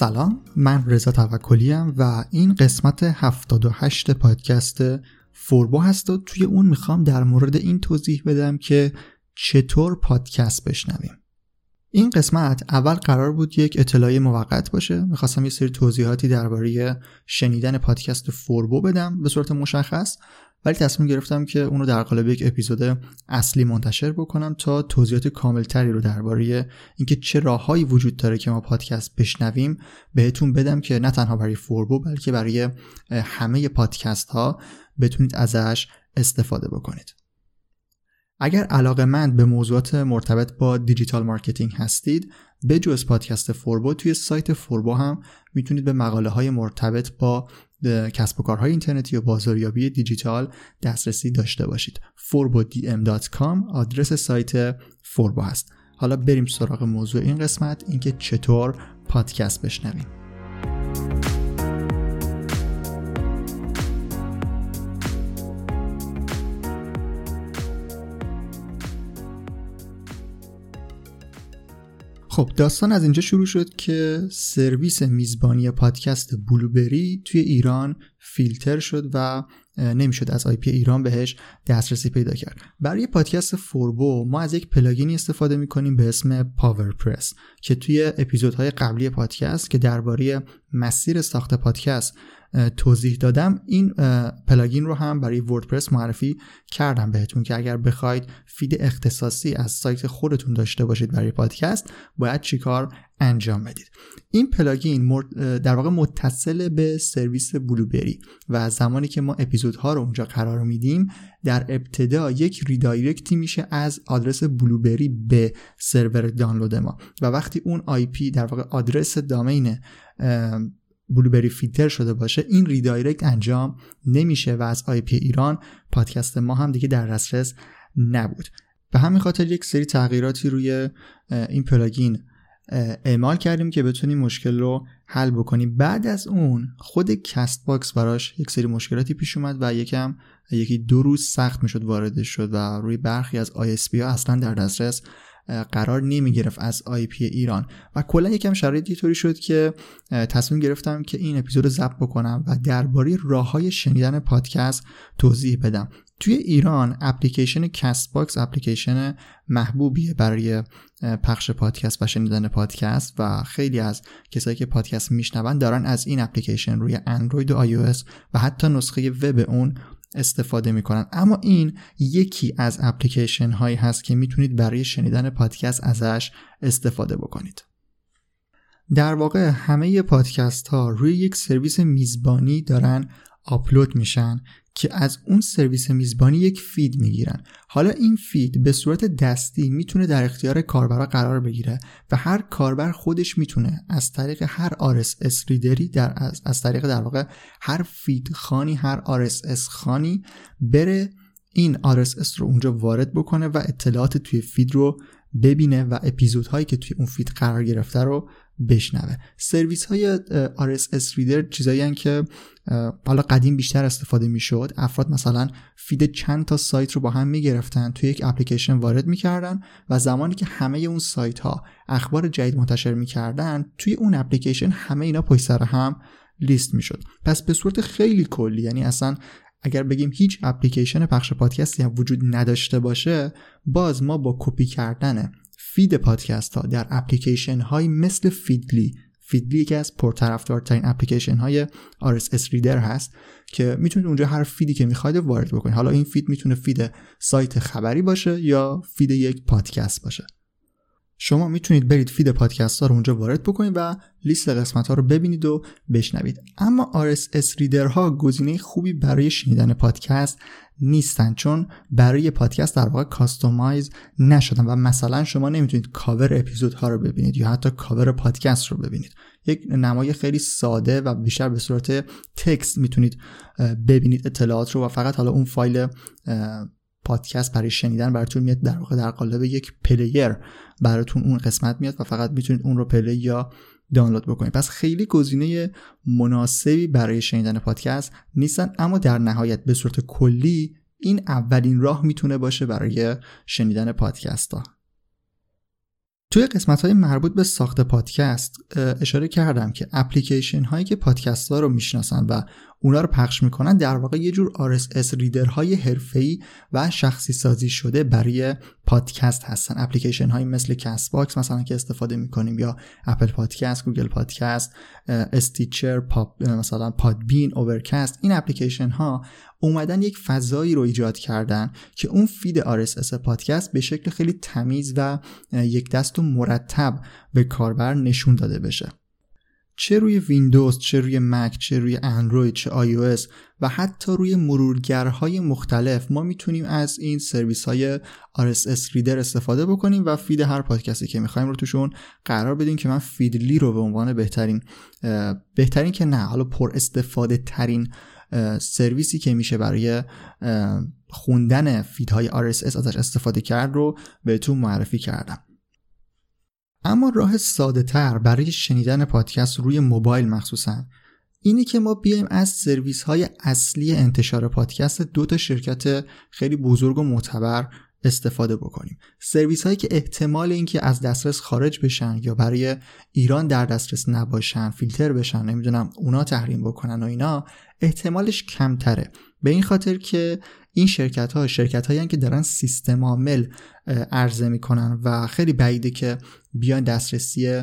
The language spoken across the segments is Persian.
سلام من رضا توکلی و این قسمت 78 پادکست فوربو هست و توی اون می‌خوام در مورد این توضیح بدم که چطور پادکست بشنویم. این قسمت اول قرار بود یک اطلاعی موقت باشه. می‌خواستم یه سری توضیحاتی درباره شنیدن پادکست فوربو بدم به صورت مشخص ولی تصمیم گرفتم که اونو در قالب یک اپیزود اصلی منتشر بکنم تا توضیحات کاملتری رو درباره اینکه چه راههایی وجود داره که ما پادکست بشنویم بهتون بدم که نه تنها برای فوربو بلکه برای همه پادکست ها بتونید ازش استفاده بکنید. اگر علاقه مند به موضوعات مرتبط با digital marketing هستید به جز پادکست فوربو توی سایت فوربو هم می‌تونید به مقاله های مرتبط با کسب و کارهای اینترنتی و بازاریابی دیجیتال دسترسی داشته باشید. forbodm.com آدرس سایت فوربو هست. حالا بریم سراغ موضوع این قسمت اینکه چطور پادکست بشنویم. خب داستان از اینجا شروع شد که سرویس میزبانی پادکست بلوبری توی ایران فیلتر شد و نمی‌شد از IP ایران بهش دسترسی پیدا کرد. برای پادکست فوربو ما از یک plugin ی استفاده می‌کنیم به اسم PowerPress که توی اپیزودهای قبلی پادکست که درباره مسیر ساخت پادکست توضیح دادم. این plugin رو هم برای WordPress معرفی کردم بهتون که اگر بخواید feed اختصاصی از سایت خودتون داشته باشید برای پادکست باید چیکار انجام بدید؟ این plugin در واقع متصل به سرویس Blubrry و زمانی که ما اپیزودها رو اونجا قرار میدیم در ابتدا یک redirect ی میشه از آدرس Blubrry به سرور دانلود ما. و وقتی اون IP در واقع آدرس domain Blubrry فیلتر شده باشه این redirect انجام نمیشه و از IP ایران پادکست ما هم دیگه در دسترس نبود. به همین خاطر یک سری تغییراتی روی این plugin اعمال کردیم که بتونیم مشکل رو حل بکنیم. بعد از اون خود Castbox براش یک سری مشکلاتی پیش اومد و یکم یکی دو روز سخت می‌شد وارد شد و روی برخی از ISP ها اصلا در دسترس قرار نمی گرفت از IP ایران. و کلا یکم شرایط طوری شد که تصمیم گرفتم که این اپیزود رو ضبط بکنم و درباره راه های شنیدن پادکست توضیح بدم. توی ایران اپلیکیشن Castbox اپلیکیشن محبوبیه برای پخش پادکست و شنیدن پادکست و خیلی از کسایی که پادکست میشنون دارن از این اپلیکیشن روی اندروید و iOS و حتی نسخه وب اون استفاده می‌کنن. اما این یکی از اپلیکیشن هایی هست که می‌تونید برای شنیدن پادکست ازش استفاده بکنید. در واقع همه پادکست ها روی یک سرویس میزبانی دارن آپلود میشن که از اون سرویس میزبانی یک feed می‌گیرن. حالا این feed به صورت دستی می‌تونه در اختیار کاربرا قرار بگیره و هر کاربر خودش می‌تونه از طریق هر RSS reader ی در از, از طریق در واقع هر feed خوانی هر RSS خوانی بره این RSS رو اونجا وارد بکنه و اطلاعات توی feed رو ببینه و اپیزودهایی که توی اون feed قرار گرفته رو بشنوه. سرویس های RSS reader چیزایی که حالا قدیم بیشتر استفاده می‌شد. افراد مثلا feed چند تا سایت رو با هم می‌گرفتن توی یک اپلیکیشن وارد می‌کردن و زمانی که همه اون سایت ها اخبار جدید منتشر می‌کردن توی اون اپلیکیشن همه اینا پشت سر هم لیست می‌شد. پس به صورت خیلی کلی یعنی اصلا اگر بگیم هیچ اپلیکیشن پخش پادکستی هم وجود نداشته باشه باز ما با کپی کردن feed پادکست ها در اپلیکیشن های مثل Feedly Feedly یکی از پرطرفدارترین اپلیکیشن های RSS reader هست که می‌تونید اونجا هر feed ی که می‌خواید وارد بکنید. حالا این feed می‌تونه feed سایت خبری باشه یا feed یک پادکست باشه. شما می‌تونید برید feed پادکست ها رو اونجا وارد بکنید و لیست قسمت ها رو ببینید و بشنوید. اما RSS reader ها گزینه خوبی برای شنیدن پادکست نیستن چون برای پادکست در واقع customize نشدن و مثلا شما نمی‌تونید کاور اپیزود ها رو ببینید یا حتی کاور پادکست رو ببینید. یک نمای خیلی ساده و بیشتر به صورت text می‌تونید ببینید اطلاعات رو و فقط حالا اون فایل پادکست برای شنیدن براتون میاد در واقع در قالب یک player براتون اون قسمت میاد و فقط می‌تونید اون رو play یا دانلود بکنید. پس خیلی گزینه مناسبی برای شنیدن پادکست نیستن اما در نهایت به صورت کلی این اولین راه می‌تونه باشه برای شنیدن پادکست ها توی قسمت های مربوط به ساخت پادکست اشاره کردم که اپلیکیشن هایی که پادکست ها رو می‌شناسن و اونا رو پخش می‌کنن در واقع یه جور RSS reader های حرفه‌ای و شخصی سازی شده برای پادکست هستن. اپلیکیشن هایی مثل Castbox مثلا که استفاده می‌کنیم یا اپل پادکست گوگل پادکست Stitcher پاپ مثلا Podbean Overcast این اپلیکیشن ها اومدن یک فضایی رو ایجاد کردن که اون feed RSS پادکست به شکل خیلی تمیز و یک دست و مرتب به کاربر نشون داده بشه. چه روی ویندوز چه روی مک چه روی اندروید چه آی و حتی روی مرورگرهای مختلف ما می‌تونیم از این سرویس های RSS reader استفاده بکنیم و feed هر پادکستی که می‌خوایم رو توشون قرار بدیم که من Feedly رو به عنوان بهترین بهترین که نه حالا پر استفاده ترین سرویسی که میشه برای خوندن feed های RSS ازش استفاده کرد رو بهتون معرفی کردم. اما راه ساده تر برای شنیدن پادکست روی موبایل مخصوصا اینه که ما بیایم از سرویس های اصلی انتشار پادکست دو تا شرکت خیلی بزرگ و معتبر استفاده بکنیم. سرویس هایی که احتمال اینکه از دسترس خارج بشن یا برای ایران در دسترس نباشن فیلتر بشن نمی‌دونم اونا تحریم بکنن و اینا احتمالش کمتره. به این خاطر که این شرکت ها شرکت هایی که دارن سیستم عامل عرضه می‌کنن و خیلی بعیده که بیان دسترسی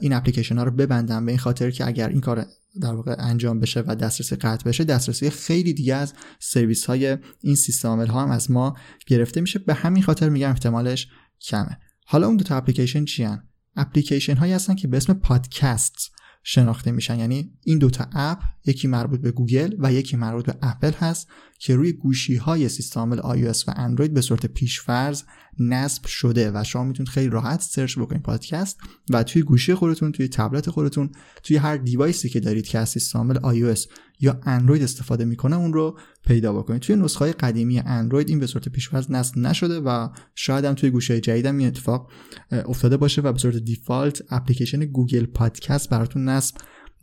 این اپلیکیشن ها رو ببندن. به این خاطر که اگر این کار در واقع انجام بشه و دسترسی قطع بشه دسترسی خیلی دیگه از سرویس های این سیستم عامل ها هم از ما گرفته میشه. به همین خاطر میگم احتمالش کمه. حالا اون دو تا اپلیکیشن چی هن؟ اپلیکیشن هایی هستن که به اسم پادکست شناخته میشن. یعنی این دوتا app یکی مربوط به گوگل و یکی مربوط به اپل هست که روی گوشی های سیستم عامل iOS و اندروید به صورت پیشفرض نصب شده و شما می‌تونید خیلی راحت search بکنید پادکست و توی گوشی خودتون توی تبلت خودتون توی هر device ی که دارید که از سیستم عامل iOS یا اندروید استفاده می‌کنه اون رو پیدا بکنید. توی نسخه های قدیمی اندروید این به صورت پیشفرض نصب نشده و شاید هم توی گوشی جدیدم این اتفاق افتاده باشه و به صورت default اپلیکیشن گوگل پادکست براتون نصب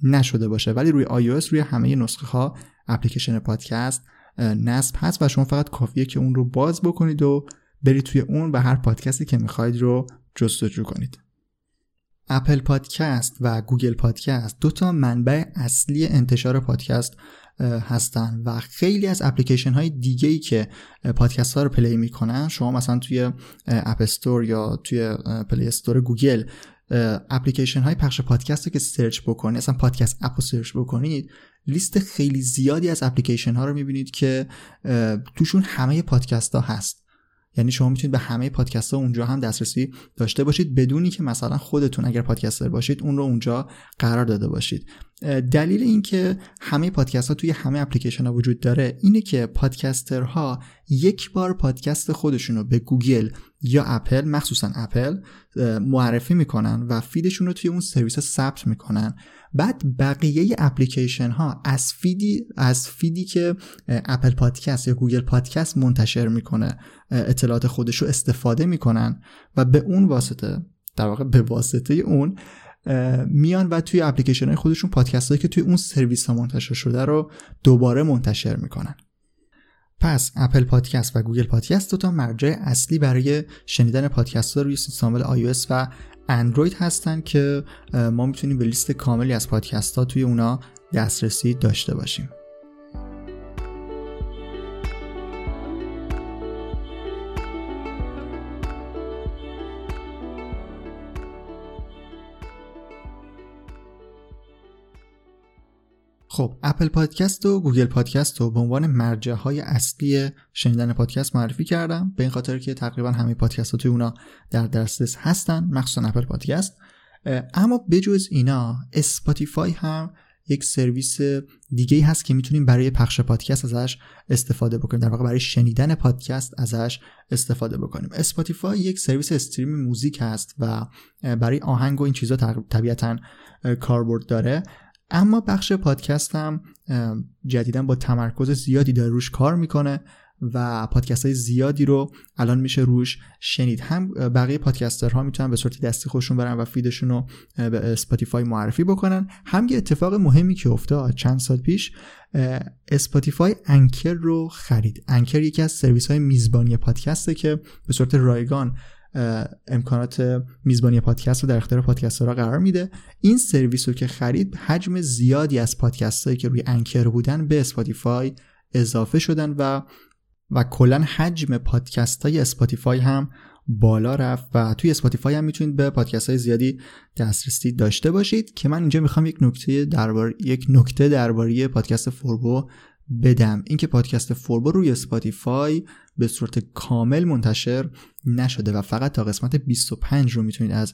نشده باشه. ولی روی iOS روی همه نسخه ها اپلیکیشن پادکست نصب هست و شما فقط کافیه که اون رو باز بکنید و برید توی اون و هر پادکستی که می‌خواید رو جستجو کنید. اپل پادکست و گوگل پادکست دو تا منبع اصلی انتشار پادکست هستن و خیلی از اپلیکیشن های دیگه ای که پادکست ها رو play می‌کنن شما مثلا توی App Store یا توی Play Store گوگل اپلیکیشن های پخش پادکست رو که search بکنید اصلا podcast app رو search بکنید لیست خیلی زیادی از اپلیکیشن ها رو می‌بینید که توشون همه پادکست ها هست. یعنی شما می‌تونید به همه پادکست ها اونجا هم دسترسی داشته باشید بدون اینکه مثلا خودتون اگر podcaster باشید اون رو اونجا قرار داده باشید. دلیل اینکه همه پادکست ها توی همه اپلیکیشن ها وجود داره اینه که podcaster ها یک بار پادکست خودشون رو به گوگل یا اپل مخصوصا اپل معرفی می‌کنن و feed شون رو توی اون سرویس ثبت می‌کنن. بعد بقیه اپلیکیشن ها از feed ی از feed ی که اپل پادکست یا گوگل پادکست منتشر می‌کنه اطلاعات خودش رو استفاده می‌کنن و به اون واسطه در واقع به واسطه اون میان و توی اپلیکیشن های خودشون پادکست هایی که توی اون سرویس ها منتشر شده رو دوباره منتشر می‌کنن. پس اپل پادکست و گوگل پادکست دو تا مرجع اصلی برای شنیدن پادکست ها روی سیستم عامل iOS و اندروید هستن که ما می‌تونیم به لیست کاملی از پادکست ها توی اونا دسترسی داشته باشیم. خب اپل پادکست و گوگل پادکست رو به عنوان مرجع های اصلی شنیدن پادکست معرفی کردم. به این خاطر که تقریبا همه پادکست ها توی اونا در دسترس هستن مخصوصا اپل پادکست. اما بجز اینا اسپاتیفای هم یک سرویس دیگه هست که می‌تونیم برای پخش پادکست ازش استفاده بکنیم. در واقع برای شنیدن پادکست ازش استفاده بکنیم. اسپاتیفای یک سرویس stream music هست و برای آهنگ و این چیزا طبیعتا کاربرد داره. اما بخش پادکست هم جدیدا با تمرکز زیادی داره روش کار می‌کنه و پادکست های زیادی رو الان میشه روش شنید. هم بقیه podcaster ها می‌تونن به صورت دستی خودشون برن و feed شون رو به اسپاتیفای معرفی بکنن. هم یه اتفاق مهمی که افتاد چند سال پیش اسپاتیفای Anchor رو خرید. Anchor یکی از سرویس های میزبانی پادکسته که به صورت رایگان امکانات میزبانی پادکست رو در اختیار podcaster ها قرار میده. این سرویس رو که خرید حجم زیادی از پادکست هایی که روی Anchor بودن به اسپاتیفای اضافه شدن و و کلا حجم پادکست های اسپاتیفای هم بالا رفت و توی Spotify هم می‌تونید به پادکست های زیادی دسترسی داشته باشید که من اینجا می‌خوام یک نکته درباره یک نکته درباره پادکست فوربو بدم. اینکه پادکست فوربو روی Spotify به صورت کامل منتشر نشده و فقط تا قسمت 25 رو می‌تونید از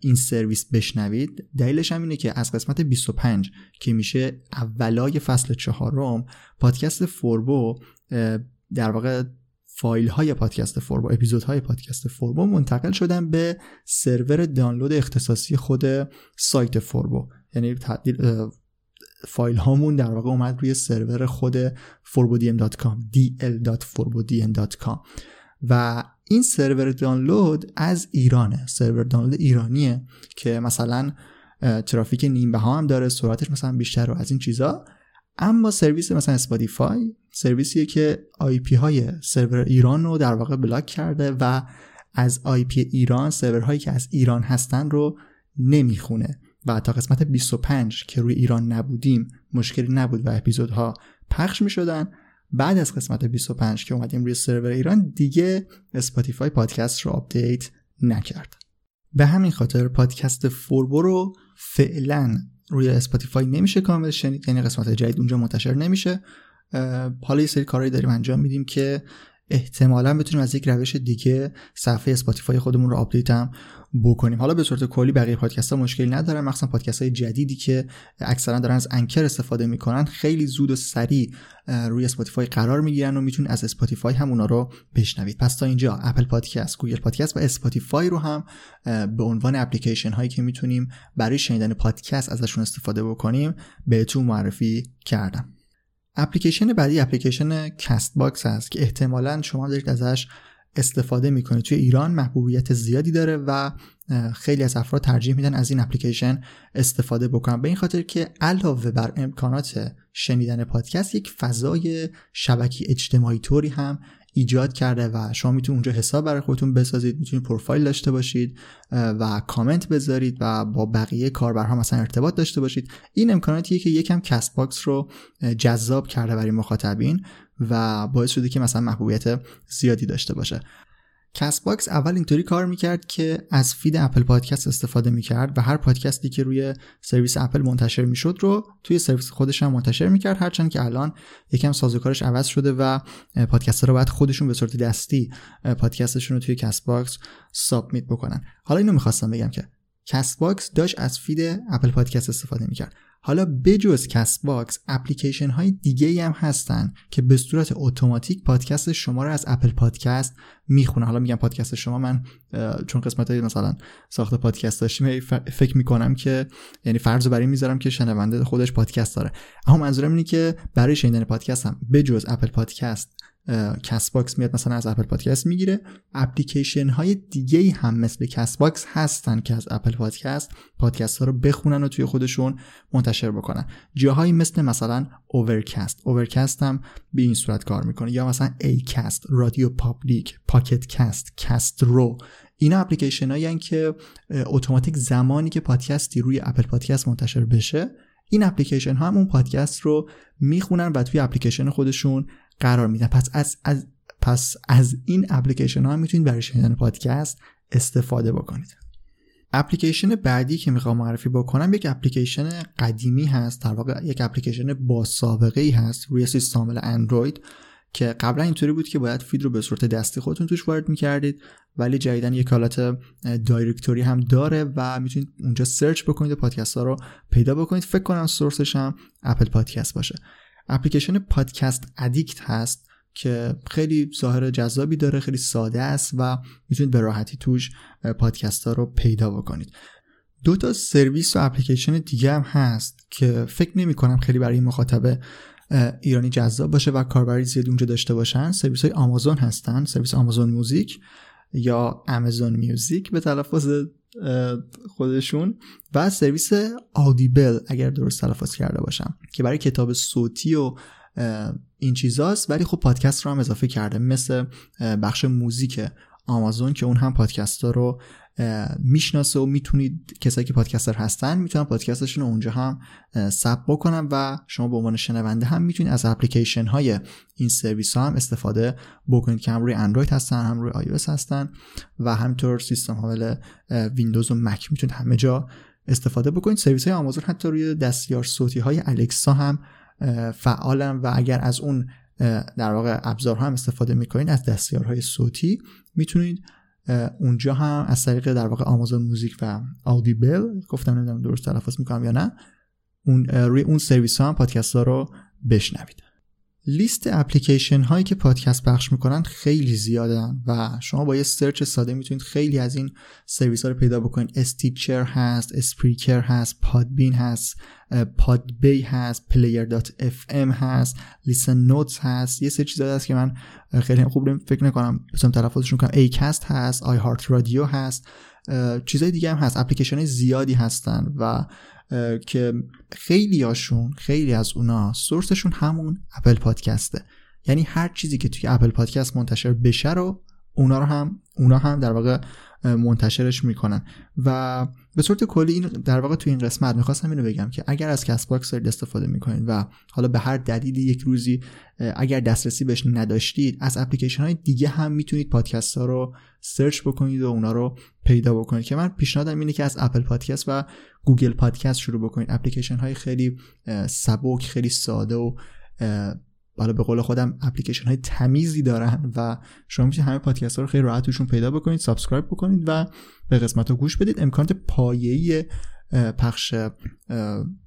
این سرویس بشنوید. دلیلش هم اینه که از قسمت 25 که میشه اولای فصل چهارم پادکست فوربو در واقع فایل های پادکست فوربو اپیزود های پادکست فوربو منتقل شدن به سرور دانلود اختصاصی خود سایت فوربو یعنی فایل هامون در واقع اومد روی سرور خود forbodiem.com dl.forbodiem.com و این سرور دانلود از ایرانه. سرور دانلود ایرانیه که مثلا ترافیک نیم بها هم داره سرعتش مثلا بیشتر و از این چیزا. اما سرویس مثلا Spotify سرویسیه که IP های سرور ایران رو در واقع block کرده و از IP ایران سرورهایی که از ایران هستن رو نمی‌خونه. و تا قسمت 25 که روی ایران نبودیم مشکلی نبود و اپیزودها پخش می شدن بعد از قسمت 25 که اومدیم روی سرور ایران دیگه Spotify پادکست رو update نکرد. به همین خاطر پادکست فوربو رو فعلا روی Spotify نمیشه کامل شنید یعنی قسمت جدید اونجا منتشر نمیشه. حالا یه سری کارهایی داریم انجام میدیم که احتمالا بتونیم از یک روش دیگه صفحه Spotify خودمون رو update هم بکنیم. حالا به صورت کلی بقیه پادکست ها مشکلی ندارن مخصوصا پادکست های جدیدی که اکثرا دارن از Anchor استفاده می‌کنن خیلی زود و سریع روی Spotify قرار می‌گیرن و می‌تونید از Spotify هم اونا رو بشنوید. پس تا اینجا Apple Podcast Google Podcast و Spotify رو هم به عنوان اپلیکیشن هایی که می‌تونیم برای شنیدن پادکست ازشون استفاده بکنیم بهتون معرفی کردم. اپلیکیشن بعدی اپلیکیشن Castbox هست که احتمالا شما دارید ازش استفاده می‌کنید. توی ایران محبوبیت زیادی داره و خیلی از افراد ترجیح میدن از این اپلیکیشن استفاده بکنن. به این خاطر که علاوه بر امکانات شنیدن پادکست یک فضای شبکه اجتماعی طوری هم ایجاد کرده و شما می‌تونید اونجا حساب برای خودتون بسازید می‌تونید پروفایل داشته باشید و کامنت بذارید و با بقیه کاربرها مثلا ارتباط داشته باشید. این امکاناتیه که یکم Castbox رو جذاب کرده برای مخاطبین و باعث شده که مثلا محبوبیت زیادی داشته باشه. Castbox اول اینطوری کار می‌کرد که از feed Apple Podcast استفاده می‌کرد و هر پادکستی که روی سرویس اپل منتشر می‌شد رو توی سرویس خودش هم منتشر می‌کرد هرچند که الان یکم سازوکارش عوض شده و پادکست رو باید خودشون به صورت دستی پادکستشون رو توی Castbox submit بکنن. حالا اینو می‌خواستم بگم که Castbox داشت از feed Apple Podcast استفاده می‌کرد. حالا بجز Castbox اپلیکیشن های دیگه ای هم هستن که به صورت اتوماتیک پادکست شما رو از Apple Podcast می‌خونه حالا میگم پادکست شما من چون قسمت های مثلا ساخت پادکست داشتیم فکر می‌کنم که یعنی فرض رو بر این می‌ذارم که شنونده خودش پادکست داره. اما منظورم اینه که برای شنیدن پادکست هم بجز Apple Podcast Castbox میاد مثلا از Apple Podcast می‌گیره. اپلیکیشن های دیگه هم مثل Castbox هستن که از Apple Podcast پادکست ها رو بخونن و توی خودشون منتشر بکنن. جاهایی مثل مثلا Overcast Overcast هم به این صورت کار می‌کنه. یا مثلا Acast RadioPublic Pocket Casts Castro اینا اپلیکیشن هایی که اتوماتیک زمانی که پادکستی روی Apple Podcast منتشر بشه این اپلیکیشن ها هم اون پادکست رو می‌خونن و توی اپلیکیشن خودشون قرار میدن پس از, از پس از این اپلیکیشن ها می‌تونید برای شنیدن پادکست استفاده بکنید. اپلیکیشن بعدی که می‌خوام معرفی بکنم یک اپلیکیشن قدیمی هست در واقع یک اپلیکیشن با سابقه ای هست روی سیستم اندروید که قبلا اینطوری بود که باید feed رو به صورت دستی خودتون توش وارد می‌کردید ولی جدیدن یک حالت directory هم داره و می‌تونید اونجا search بکنید و پادکست ها رو پیدا بکنید. فکر کنم source ش هم Apple Podcast باشه. اپلیکیشن Podcast Addict هست که خیلی ظاهر جذابی داره خیلی ساده است و می‌تونید به راحتی توش پادکست ها رو پیدا بکنید. دو تا سرویس و اپلیکیشن دیگه هم هست که فکر نمی کنم خیلی برای مخاطب ایرانی جذاب باشه و کاربری زیادی اونجا داشته باشن. سرویس های آمازون هستن سرویس آمازون موزیک یا امازون میوزیک به تلفظ خودشون و سرویس آدیبل اگر درست تلفظ کرده باشم که برای کتاب صوتی و این چیزاست. ولی خب پادکست رو هم اضافه کرده مثل بخش موزیک آمازون که اون هم پادکست رو می‌شناسه و می‌تونید کسایی که پادکستر هستن می‌تونن پادکستشون رو اونجا هم ثبت بکنن و شما به عنوان شنونده هم می‌تونید از اپلیکیشن های این سرویس ها هم استفاده بکنید که هم روی اندروید هستن هم روی آی هستن و همینطور سیستم حامل ویندوز و Mac می‌تونید همه جا استفاده بکنید. سرویس های آمازون حتی روی دستیار صوتی های Alexa هم فعالن و اگر از اون در واقع ابزارها هم استفاده می‌کنید از دستیارهای صوتی می‌تونید اونجا هم از طریق در واقع Amazon Music و Audible گفتم نمی‌دونم درست تلفظ می‌کنم یا نه اون روی اون سرویس ها هم پادکست ها رو بشنوید. لیست اپلیکیشن هایی که پادکست پخش می‌کنن خیلی زیادن و شما با یه search ساده می‌تونید خیلی از این سرویس ها رو پیدا بکنید. Stitcher هست Spreaker هست Podbean هست Podbay هست Player dot FM هست Listen Notes هست. یه سری چیزا هست که من خیلی خوب فکر نکنم بتونم تلفظشون کنم. Acast هست iHeartRadio هست چیزای دیگه هم هست. اپلیکیشن زیادی هستن و که خیلی هاشون خیلی از اونا source شون همون Apple Podcast ه. یعنی هر چیزی که توی Apple Podcast منتشر بشه رو اونا رو هم اونا هم در واقع منتشرش می‌کنن. و به صورت کلی این در واقع تو این قسمت می‌خواستم اینو بگم که اگر از Castbox دارید استفاده می‌کنید و حالا به هر دلیلی یک روزی اگر دسترسی بهش نداشتید از اپلیکیشن های دیگه هم می‌تونید پادکست ها رو search بکنید و اونا رو پیدا بکنید. که من پیشنهادم اینه که از Apple Podcast و Google Podcast شروع بکنید. اپلیکیشن های خیلی سبک خیلی ساده و حالا به قول خودم اپلیکیشن های تمیزی دارن و شما می‌تونید همه پادکست ها رو خیلی راحت توشون پیدا بکنید subscribe بکنید و یه قسمت رو گوش بدید. امکانات پایه‌ای پخش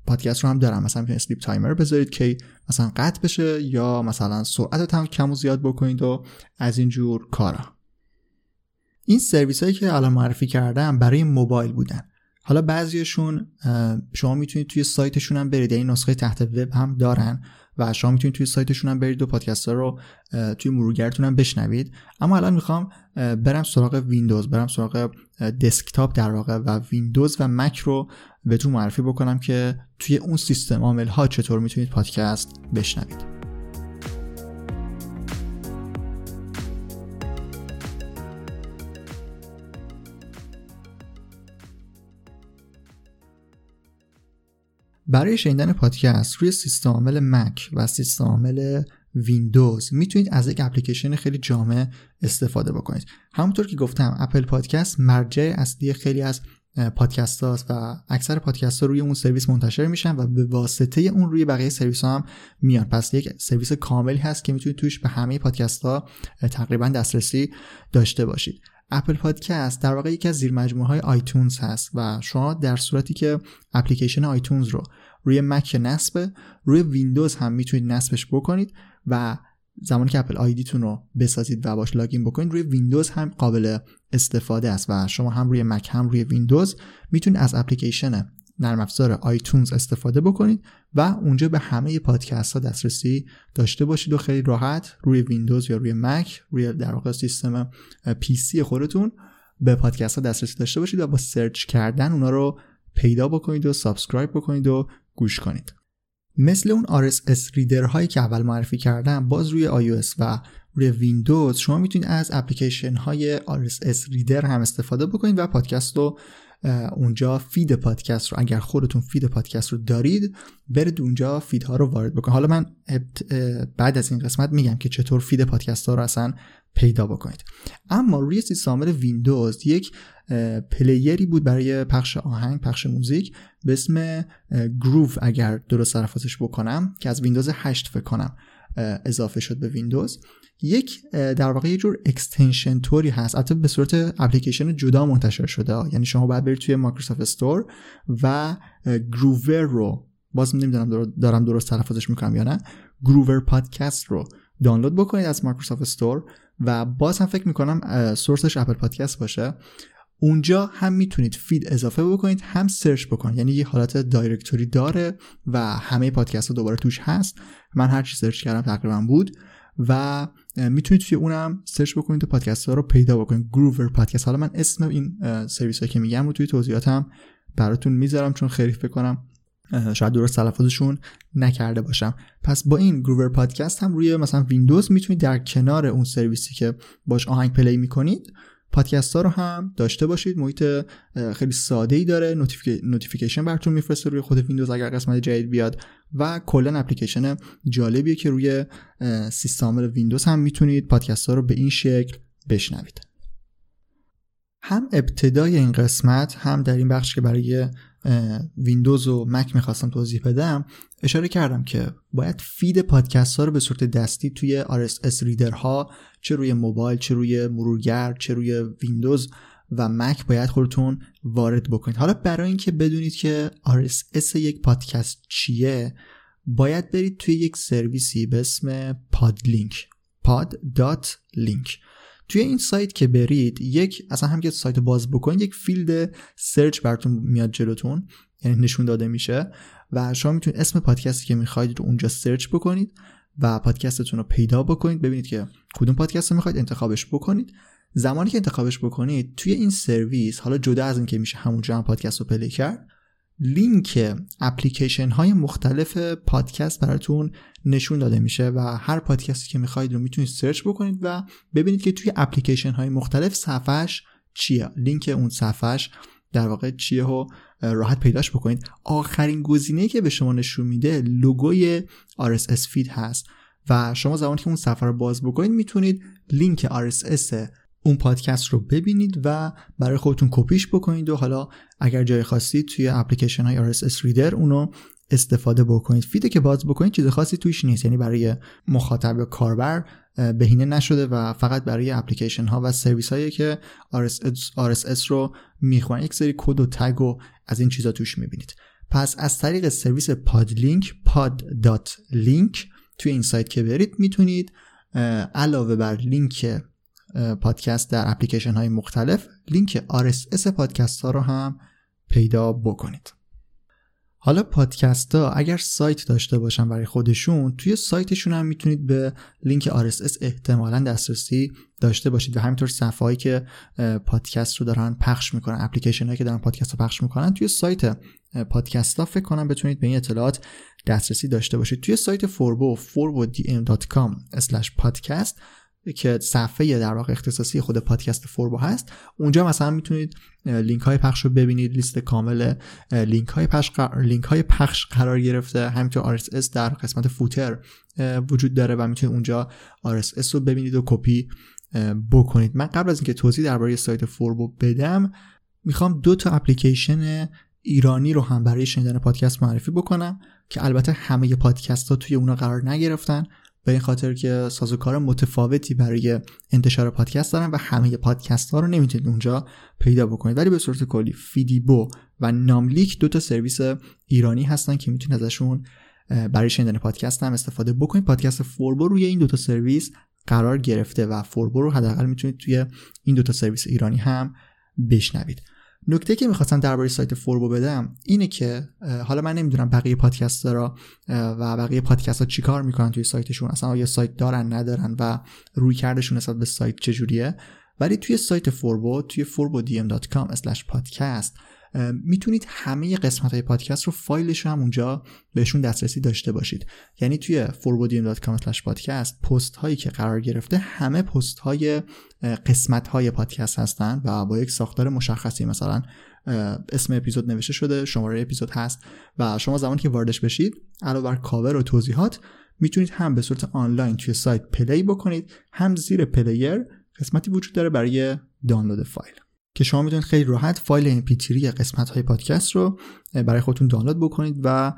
پادکست رو هم دارن. مثلا می‌تونید sleep timer بذارید که مثلا قطع بشه یا مثلا سرعت کم و زیاد بکنید و از این جور کارا. این سرویس هایی که الان معرفی کردم برای موبایل بودن. حالا بعضیشون شما می‌تونید توی سایتشون هم برید. این یعنی نسخه تحت وب هم دارن. و شما می‌تونید توی سایتشون هم برید و پادکست ها رو توی مرورگرتون هم بشنوید. اما الان می‌خوام برم سراغ ویندوز برم سراغ desktop در واقع و ویندوز و مک رو بهتون معرفی بکنم که توی اون سیستم عامل ها چطور می‌تونید پادکست بشنوید. برای شنیدن پادکست روی سیستم عامل مک و سیستم عامل ویندوز می‌تونید از یک اپلیکیشن خیلی جامع استفاده بکنید. همونطور که گفتم Apple Podcast مرجع اصلی خیلی از پادکست هاست و اکثر پادکست ها روی اون سرویس منتشر میشن و به واسطه اون روی بقیه سرویس ها هم میان. پس یک سرویس کاملی هست که می‌تونید توش به همه پادکست ها تقریبا دسترسی داشته باشید. Apple Podcast در واقع یکی از زیر مجموعه های iTunes هست و شما در صورتی که اپلیکیشن iTunes رو روی مک نصبه روی ویندوز هم می‌تونید نصبش بکنید و زمانی که Apple ID تون رو بسازید و باش login بکنید روی ویندوز هم قابل استفاده است و شما هم روی مک هم روی ویندوز می‌تونید از اپلیکیشن نرم افزار iTunes استفاده بکنید و اونجا به همه پادکست ها دسترسی داشته باشید و خیلی راحت روی ویندوز یا روی مک روی در واقع سیستم PC خودتون به پادکست ها دسترسی داشته باشید و با search کردن اونا رو پیدا بکنید و subscribe بکنید و گوش کنید. مثل اون RSS reader هایی که اول معرفی کردم باز روی iOS و روی ویندوز شما می‌تونید از اپلیکیشن های RSS reader هم استفاده بکنید و پادکست رو اونجا feed پادکست رو اگر خودتون feed پادکست رو دارید برید اونجا feed ها رو وارد بکنید حالا من بعد از این قسمت میگم که چطور feed پادکست ها رو اصلا پیدا بکنید. اما روی سیستم ویندوز یک player ی بود برای پخش آهنگ پخش موزیک به اسم Groove اگر درست تلفظش بکنم که از ویندوز 8 فکر کنم اضافه شد به ویندوز. یک در واقع یه جور extension طوری هست. البته به صورت اپلیکیشن جدا منتشر شده. یعنی شما باید برید توی Microsoft Store و Grover رو باز نمی‌دونم دارم درست تلفظش می‌کنم یا نه Grover Podcast رو دانلود بکنید از Microsoft Store و باز هم فکر می‌کنم source ش Apple Podcast باشه. اونجا هم می‌تونید feed اضافه بکنید هم search بکنید. یعنی یه حالت directory داره و همه پادکست ها دوباره توش هست. من هر چی search کردم تقریبا بود. و می‌تونید توی اونم search بکنید و پادکست ها رو پیدا بکنید. Grover Podcast حالا من اسم این سرویس که میگم رو توی توضیحاتم براتون می‌ذارم چون خیلی فکر کنم شاید درست تلفظشون نکرده باشم. پس با این Grover Podcast هم روی مثلا ویندوز می‌تونید در کنار اون سرویسی که باش آهنگ play می‌کنید پادکست ها رو هم داشته باشید. محیط خیلی ساده ای داره notification براتون میفرسته روی خود ویندوز اگر قسمت جدید بیاد. و کلا اپلیکیشن جالبیه که روی سیستم ویندوز هم می‌تونید پادکست ها رو به این شکل بشنوید. هم ابتدای این قسمت هم در این بخش که برای ویندوز و مک می‌خواستم توضیح بدم. اشاره کردم که باید feed پادکست ها رو به صورت دستی توی RSS reader ها چه روی موبایل چه روی مرورگر چه روی ویندوز و مک باید خودتون وارد بکنید. حالا برای اینکه بدونید که RSS یک پادکست چیه باید برید توی یک سرویسی به اسم Pod Link. pod.link توی این سایت که برید یک اصلا هم که سایت باز بکنید یک field search براتون میاد جلوتون یعنی نشون داده میشه و شما می‌تونید اسم پادکستی که می‌خواید رو اونجا search بکنید و پادکستتون رو پیدا بکنید. ببینید که کدوم پادکست رو می‌خواید انتخابش بکنید. زمانی که انتخابش بکنید توی این سرویس حالا جدا از اینکه میشه همونجا هم پادکست رو play کرد لینک اپلیکیشن های مختلف پادکست براتون نشون داده میشه و هر پادکستی که می‌خواید رو می‌تونید search بکنید و ببینید که توی اپلیکیشن های مختلف صفحش چیه. لینک اون صفحش در واقع چیه و راحت پیداش بکنید. آخرین گزینه که به شما نشون میده لوگوی RSS feed هست و شما زمانی که اون صفحه رو باز بکنید می‌تونید link RSS اون پادکست رو ببینید و برای خودتون کپیش بکنید و حالا اگر جایی خواستید توی اپلیکیشن های RSS reader اونو استفاده بکنید. feed ه که باز بکنید چیز خاصی توش نیست. یعنی برای مخاطب یا کاربر بهینه نشده و فقط برای اپلیکیشن ها و سرویس هایی که RSS, رو می‌خوان یک سری کد و تگ و از این چیزا توش می‌بینید. پس از طریق سرویس پادلینک pod.link توی این سایت که برید می‌تونید علاوه بر لینک پادکست در اپلیکیشن های مختلف لینک RSS پادکست ها رو هم پیدا بکنید. حالا پادکست ها اگر سایت داشته باشن برای خودشون توی سایتشون هم می‌تونید به لینک RSS احتمالا دسترسی داشته باشید و همینطور صفحه هایی که پادکست رو دارن پخش می‌کنن اپلیکیشن هایی که دارن پادکست رو پخش می‌کنن توی سایت پادکست ها فکر کنم بتونید به این اطلاعات دسترسی داشته باشید. توی سایت فوربو forbodm.com/podcast که صفحه در واقع اختصاصی خود پادکست فوربو هست. اونجا مثلا می‌تونید لینک های پخش رو ببینید لیست کامل لینک های پخش لینک های پخش قرار گرفته. همینطور RSS در قسمت فوتر وجود داره و می‌تونید اونجا RSS رو ببینید و کپی بکنید. من قبل از اینکه توضیح درباره سایت فوربو بدم می‌خوام دو تا اپلیکیشن ایرانی رو هم برای شنیدن پادکست معرفی بکنم که البته همه پادکست ها توی اونا قرار نگرفتن. به این خاطر که سازوکار متفاوتی برای انتشار پادکست دارن و همه پادکست ها رو نمی‌تونید اونجا پیدا بکنید. ولی به صورت کلی فیدیبو و ناملیک دو تا سرویس ایرانی هستن که می‌تونید ازشون برای شنیدن پادکست هم استفاده بکنید. پادکست فوربو روی این دو تا سرویس قرار گرفته و فوربو رو حداقل می‌تونید توی این دو تا سرویس ایرانی هم بشنوید. نکته که می‌خواستم درباره سایت فوربو بدم اینه که حالا من نمی‌دونم بقیه پادکسترا و بقیه پادکست ها چیکار می‌کنن توی سایتشون اصلا آیا سایت دارن ندارن و روی کردشون نسبت به سایت چجوریه. ولی توی سایت فوربو توی forbodm.com/podcast می‌تونید همه قسمت های پادکست رو فایلش رو هم اونجا بهشون دسترسی داشته باشید. یعنی توی forbodium.com/podcast پست هایی که قرار گرفته همه پست های قسمت های پادکست هستن و با یک ساختار مشخصی مثلا اسم اپیزود نوشته شده شماره اپیزود هست و شما زمانی که واردش بشید علاوه بر کاور و توضیحات می‌تونید هم به صورت آنلاین توی سایت play بکنید هم زیر player قسمتی وجود داره برای دانلود فایل. که شما می‌تونید خیلی راحت فایل mp3 قسمت های پادکست رو برای خودتون دانلود بکنید و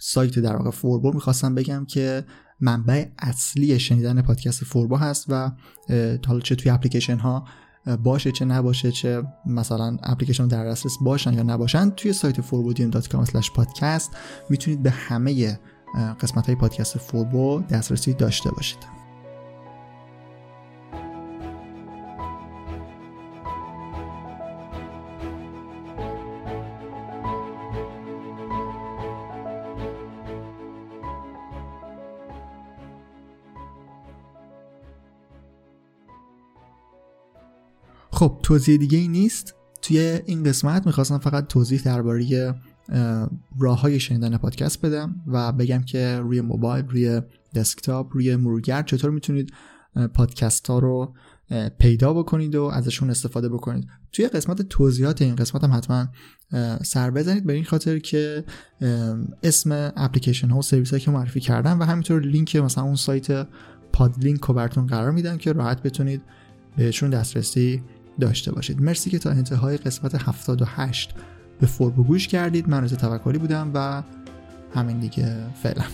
سایت در واقع فوربو می‌خواستم بگم که منبع اصلی شنیدن پادکست فوربو هست و حالا چه توی اپلیکیشن ها باشه چه نباشه چه مثلا اپلیکیشن در دسترس باشن یا نباشن توی سایت forbodium.com/podcast می‌تونید به همه قسمت های پادکست فوربو دسترسی داشته باشید. خب توضیح دیگه ای نیست. توی این قسمت می‌خواستم فقط توضیح درباره راه های شنیدن پادکست بدم و بگم که روی موبایل روی دسکتاپ روی مرورگر چطور می‌تونید پادکست ها رو پیدا بکنید و ازشون استفاده بکنید. توی قسمت توضیحات این قسمت هم حتما سر بزنید. به این خاطر که اسم اپلیکیشن ها و سرویس که معرفی کردم و همینطور لینک مثلا اون سایت پادلینک رو براتون قرار میدم که راحت بتونید بهشون دسترسی داشته باشید. مرسی که تا انتهای قسمت 78 به فوربو گوش کردید. من رضا توکلی بودم و همین دیگه. فعلا.